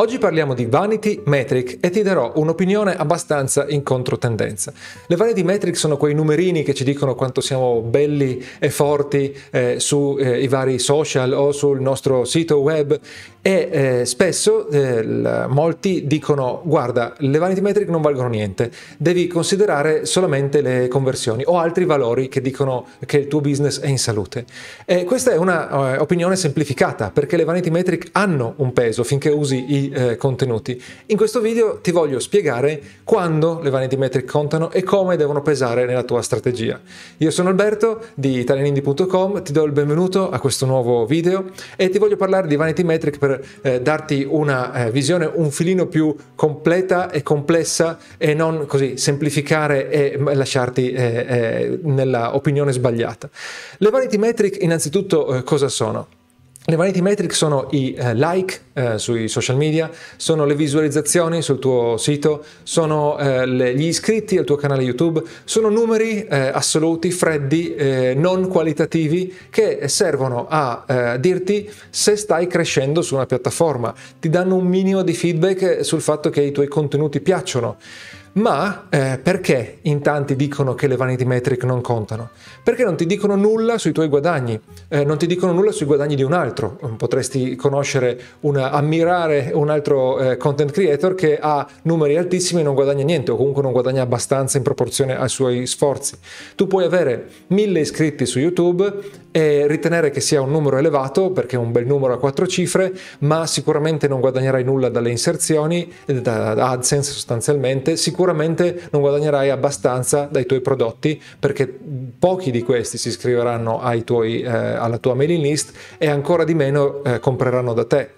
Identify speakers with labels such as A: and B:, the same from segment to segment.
A: Oggi parliamo di Vanity Metric e ti darò un'opinione abbastanza in controtendenza. Le Vanity Metric sono quei numerini che ci dicono quanto siamo belli e forti eh, sui eh, vari social o sul nostro sito web e eh, spesso eh, molti dicono guarda le Vanity Metric non valgono niente, devi considerare solamente le conversioni o altri valori che dicono che il tuo business è in salute. E questa è un'opinione eh, semplificata perché le Vanity Metric hanno un peso finché usi i eh, contenuti. In questo video ti voglio spiegare quando le vanity metric contano e come devono pesare nella tua strategia. Io sono Alberto di italianindie.com, ti do il benvenuto a questo nuovo video e ti voglio parlare di vanity metric per eh, darti una eh, visione un filino più completa e complessa e non così semplificare e lasciarti eh, eh, nella opinione sbagliata. Le vanity metric innanzitutto eh, cosa sono? Le vanity metric sono i eh, like eh, sui social media, sono le visualizzazioni sul tuo sito, sono eh, gli iscritti al tuo canale YouTube, sono numeri eh, assoluti, freddi, eh, non qualitativi che servono a eh, dirti se stai crescendo su una piattaforma, ti danno un minimo di feedback sul fatto che i tuoi contenuti piacciono. Ma eh, perché in tanti dicono che le vanity metric non contano? Perché non ti dicono nulla sui tuoi guadagni, eh, non ti dicono nulla sui guadagni di un altro. Potresti conoscere, una, ammirare un altro eh, content creator che ha numeri altissimi e non guadagna niente o comunque non guadagna abbastanza in proporzione ai suoi sforzi. Tu puoi avere mille iscritti su YouTube e ritenere che sia un numero elevato perché è un bel numero a quattro cifre, ma sicuramente non guadagnerai nulla dalle inserzioni, da AdSense sostanzialmente, sicuramente sicuramente non guadagnerai abbastanza dai tuoi prodotti perché pochi di questi si iscriveranno tuoi, eh, alla tua mailing list e ancora di meno eh, compreranno da te.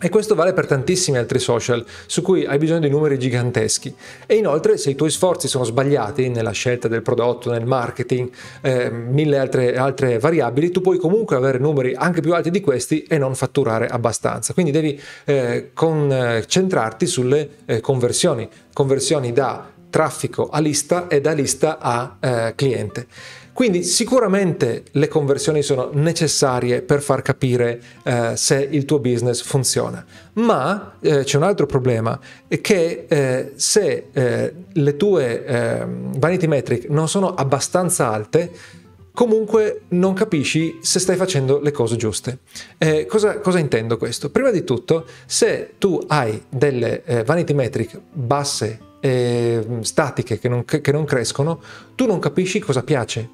A: E questo vale per tantissimi altri social su cui hai bisogno di numeri giganteschi. E inoltre, se i tuoi sforzi sono sbagliati nella scelta del prodotto, nel marketing, eh, mille altre, altre, variabili, tu puoi comunque avere numeri anche più alti di questi e non fatturare abbastanza. Quindi devi eh, concentrarti sulle eh, conversioni, conversioni da traffico a lista e da lista a eh, cliente. Quindi sicuramente le conversioni sono necessarie per far capire eh, se il tuo business funziona, ma eh, c'è un altro problema, che eh, se eh, le tue ehm, vanity metric non sono abbastanza alte, comunque non capisci se stai facendo le cose giuste. Eh, cosa, cosa, intendo questo? Prima di tutto, se tu hai delle eh, vanity metric basse e statiche che non, che non crescono, tu non capisci cosa piace,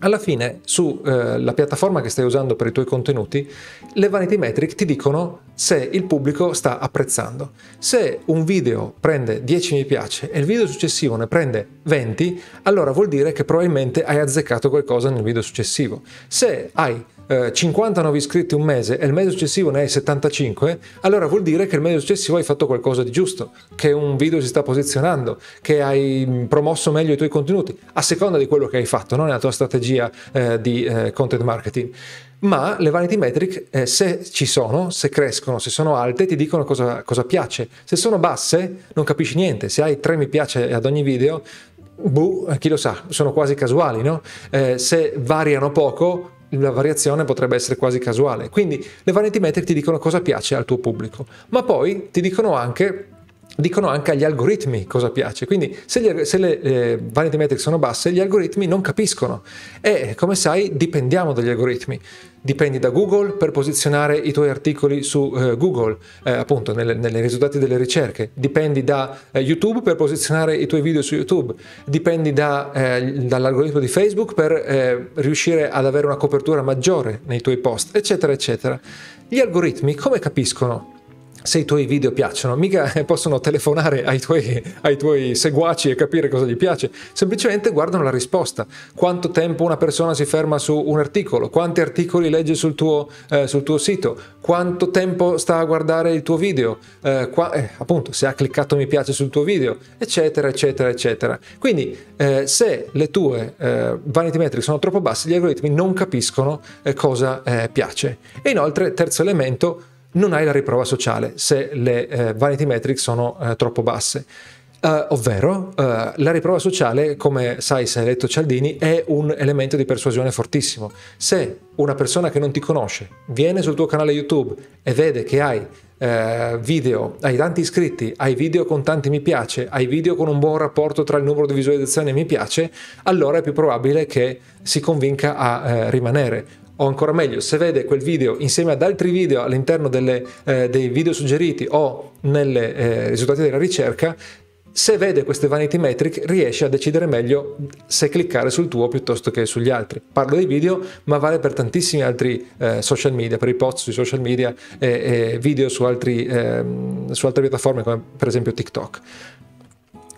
A: alla fine sulla eh, piattaforma che stai usando per i tuoi contenuti, le vanity metric ti dicono se il pubblico sta apprezzando. Se un video prende 10 mi piace e il video successivo ne prende 20, allora vuol dire che probabilmente hai azzeccato qualcosa nel video successivo. Se hai eh, 50 nuovi iscritti un mese e il mese successivo ne hai 75, allora vuol dire che il mese successivo hai fatto qualcosa di giusto, che un video si sta posizionando, che hai promosso meglio i tuoi contenuti, a seconda di quello che hai fatto, non nella tua strategia eh, di eh, content marketing ma le vanity metric, eh, se ci sono, se crescono, se sono alte, ti dicono cosa, cosa, piace. Se sono basse, non capisci niente. Se hai 3 mi piace ad ogni video, buh, chi lo sa, sono quasi casuali, no? Eh, se variano poco, la variazione potrebbe essere quasi casuale. Quindi le vanity metric ti dicono cosa piace al tuo pubblico, ma poi ti dicono anche dicono anche agli algoritmi cosa piace. Quindi se, gli, se le eh, vanity metric sono basse, gli algoritmi non capiscono. E come sai, dipendiamo dagli algoritmi. Dipendi da Google per posizionare i tuoi articoli su eh, Google, eh, appunto nelle, risultati delle ricerche. Dipendi da eh, YouTube per posizionare i tuoi video su YouTube. Dipendi da, eh, dall'algoritmo di Facebook per eh, riuscire ad avere una copertura maggiore nei tuoi post, eccetera, eccetera. Gli algoritmi come capiscono se i tuoi video piacciono, mica possono telefonare ai tuoi, ai tuoi, seguaci e capire cosa gli piace, semplicemente guardano la risposta, quanto tempo una persona si ferma su un articolo, quanti articoli legge sul tuo, eh, sul tuo sito, quanto tempo sta a guardare il tuo video, eh, qua, eh, appunto se ha cliccato mi piace sul tuo video, eccetera, eccetera, eccetera. Quindi eh, se le tue eh, vanity metric sono troppo basse, gli algoritmi non capiscono eh, cosa piace. E inoltre, terzo elemento, non hai la riprova sociale se le eh, vanity metrics sono eh, troppo basse. Uh, ovvero, uh, la riprova sociale, come sai se hai letto Cialdini, è un elemento di persuasione fortissimo. Se una persona che non ti conosce viene sul tuo canale YouTube e vede che hai eh, video, hai tanti iscritti, hai video con tanti mi piace, hai video con un buon rapporto tra il numero di visualizzazioni e mi piace, allora è più probabile che si convinca a rimanere o ancora meglio, se vede quel video insieme ad altri video all'interno delle, eh, dei video suggeriti o nei eh, risultati della ricerca, se vede queste vanity metric riesce a decidere meglio se cliccare sul tuo piuttosto che sugli altri. Parlo dei video, ma vale per tantissimi altri eh, social media, per i post sui social media e, e video su, altri, eh, su, altre piattaforme come per esempio TikTok.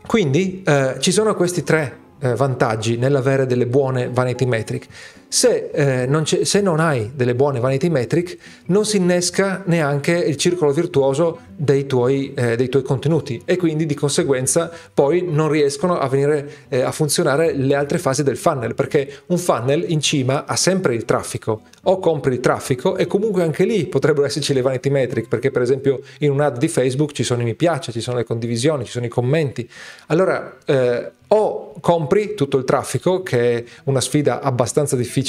A: Quindi eh, ci sono questi tre eh, vantaggi nell'avere delle buone vanity metric. Se, eh, non se, non hai delle buone vanity metric, non si innesca neanche il circolo virtuoso dei tuoi, eh, dei tuoi contenuti e quindi di conseguenza poi non riescono a venire eh, a funzionare le altre fasi del funnel, perché un funnel in cima ha sempre il traffico, o compri il traffico e comunque anche lì potrebbero esserci le vanity metric, perché per esempio in un ad di Facebook ci sono i mi piace, ci sono le condivisioni, ci sono i commenti. Allora, eh, o compri tutto il traffico, che è una sfida abbastanza difficile,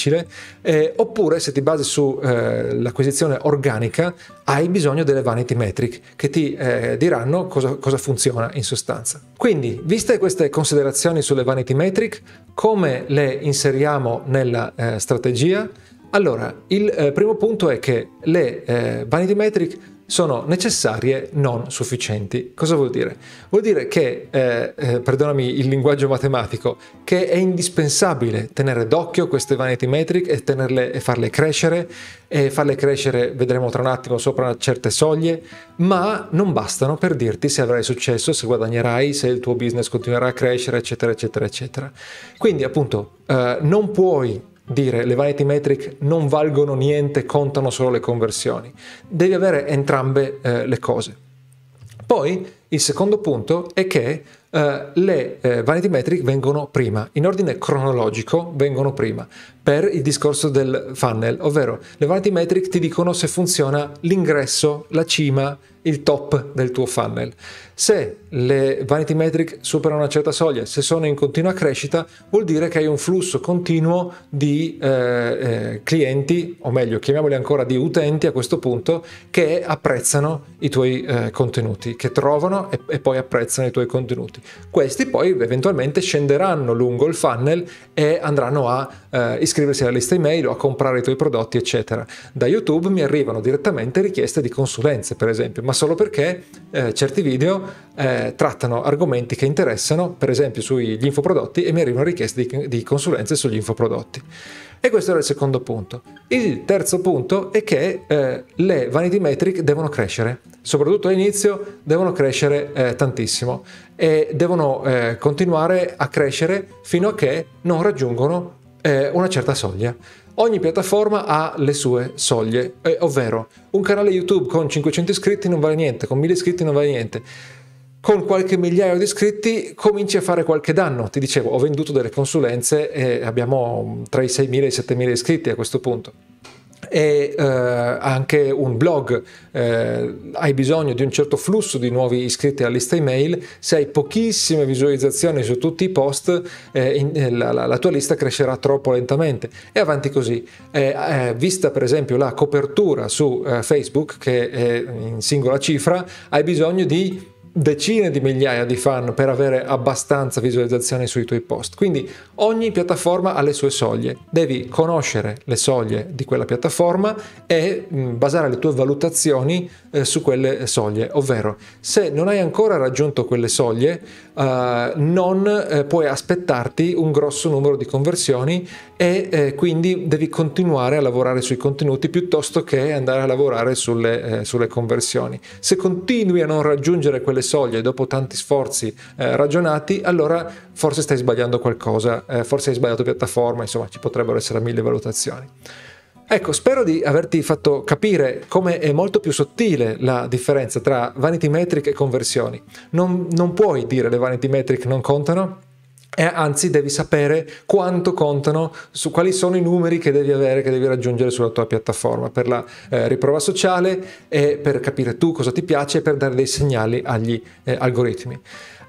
A: eh, oppure se ti basi sull'acquisizione eh, organica, hai bisogno delle vanity metric che ti eh, diranno cosa, cosa, funziona in sostanza. Quindi, viste queste considerazioni sulle vanity metric, come le inseriamo nella eh, strategia? Allora, il eh, primo punto è che le eh, vanity metric sono necessarie, non sufficienti. Cosa vuol dire? Vuol dire che, eh, eh, perdonami il linguaggio matematico, che è indispensabile tenere d'occhio queste vanity metric e, tenerle, e farle crescere, e farle crescere, vedremo tra un attimo, sopra certe soglie, ma non bastano per dirti se avrai successo, se guadagnerai, se il tuo business continuerà a crescere, eccetera, eccetera, eccetera. Quindi appunto eh, non puoi dire le vanity metric non valgono niente, contano solo le conversioni. Devi avere entrambe eh, le cose. Poi il secondo punto è che eh, le eh, vanity metric vengono prima, in ordine cronologico vengono prima, per il discorso del funnel, ovvero le vanity metric ti dicono se funziona l'ingresso, la cima, il top del tuo funnel. Se le vanity metric superano una certa soglia, se sono in continua crescita, vuol dire che hai un flusso continuo di eh, eh, clienti, o meglio, chiamiamoli ancora di utenti a questo punto, che apprezzano i tuoi eh, contenuti, che trovano e, e, poi apprezzano i tuoi contenuti. Questi poi eventualmente scenderanno lungo il funnel e andranno a eh, iscriversi alla lista email o a comprare i tuoi prodotti, eccetera. Da YouTube mi arrivano direttamente richieste di consulenze, per esempio, ma solo perché eh, certi video eh, trattano argomenti che interessano, per esempio sugli infoprodotti, e mi arrivano richieste di, di consulenze sugli infoprodotti. E questo era il secondo punto. Il terzo punto è che eh, le vanity metric devono crescere, soprattutto all'inizio devono crescere eh, tantissimo e devono eh, continuare a crescere fino a che non raggiungono eh, una certa soglia. Ogni piattaforma ha le sue soglie, eh, ovvero un canale YouTube con 500 iscritti non vale niente, con 1000 iscritti non vale niente. Con qualche migliaio di iscritti cominci a fare qualche danno. Ti dicevo, ho venduto delle consulenze e abbiamo tra i 6.000 e i 7.000 iscritti a questo punto e eh, anche un blog, eh, hai bisogno di un certo flusso di nuovi iscritti alla lista email, se hai pochissime visualizzazioni su tutti i post, eh, in, eh, la, la, la, tua lista crescerà troppo lentamente e avanti così. Eh, eh, vista per esempio la copertura su Facebook, che è in singola cifra, hai bisogno di decine di migliaia di fan per avere abbastanza visualizzazioni sui tuoi post. Quindi ogni piattaforma ha le sue soglie. Devi conoscere le soglie di quella piattaforma e mm, basare le tue valutazioni eh, su quelle soglie, ovvero se non hai ancora raggiunto quelle soglie, eh, non eh, puoi aspettarti un grosso numero di conversioni e eh, quindi devi continuare a lavorare sui contenuti piuttosto che andare a lavorare sulle, eh, sulle conversioni. Se continui a non raggiungere quelle soglie dopo tanti sforzi eh, ragionati, allora forse stai sbagliando qualcosa, forse hai sbagliato piattaforma, insomma ci potrebbero essere mille valutazioni. Ecco, spero di averti fatto capire come è molto più sottile la differenza tra vanity metric e conversioni. Non, non puoi dire le vanity metric non contano, e anzi devi sapere quanto contano, su quali sono i numeri che devi avere, che devi raggiungere sulla tua piattaforma per la eh, riprova sociale e per capire tu cosa ti piace e per dare dei segnali agli eh, algoritmi.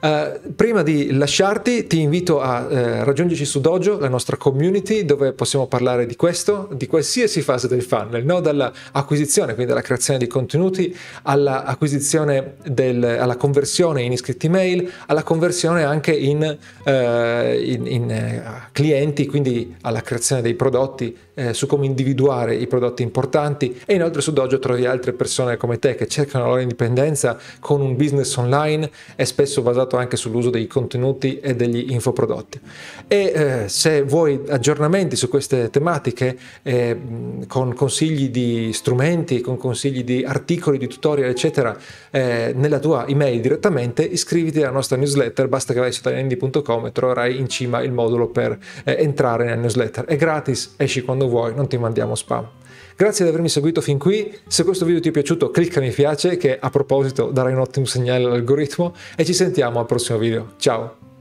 A: Uh, prima di lasciarti ti invito a uh, raggiungerci su Dojo, la nostra community, dove possiamo parlare di questo, di qualsiasi fase del funnel, no? dall'acquisizione, quindi dalla creazione di contenuti, all'acquisizione, del, alla conversione in iscritti mail, alla conversione anche in, uh, in, in clienti, quindi alla creazione dei prodotti, su come individuare i prodotti importanti e inoltre su Dojo trovi altre persone come te che cercano la loro indipendenza con un business online e spesso basato basato anche sull'uso dei contenuti e degli infoprodotti. E eh, se vuoi aggiornamenti su queste tematiche eh, con consigli di strumenti, con consigli di articoli, di tutorial, eccetera, eh, nella tua email direttamente, iscriviti alla nostra newsletter, basta che vai su italianindi.com e troverai in cima il modulo per eh, entrare nella newsletter. È gratis, esci quando vuoi, non ti mandiamo spam. Grazie di avermi seguito fin qui, se questo video ti è piaciuto clicca mi piace che a proposito darai un ottimo segnale all'algoritmo e ci sentiamo al prossimo video. Ciao!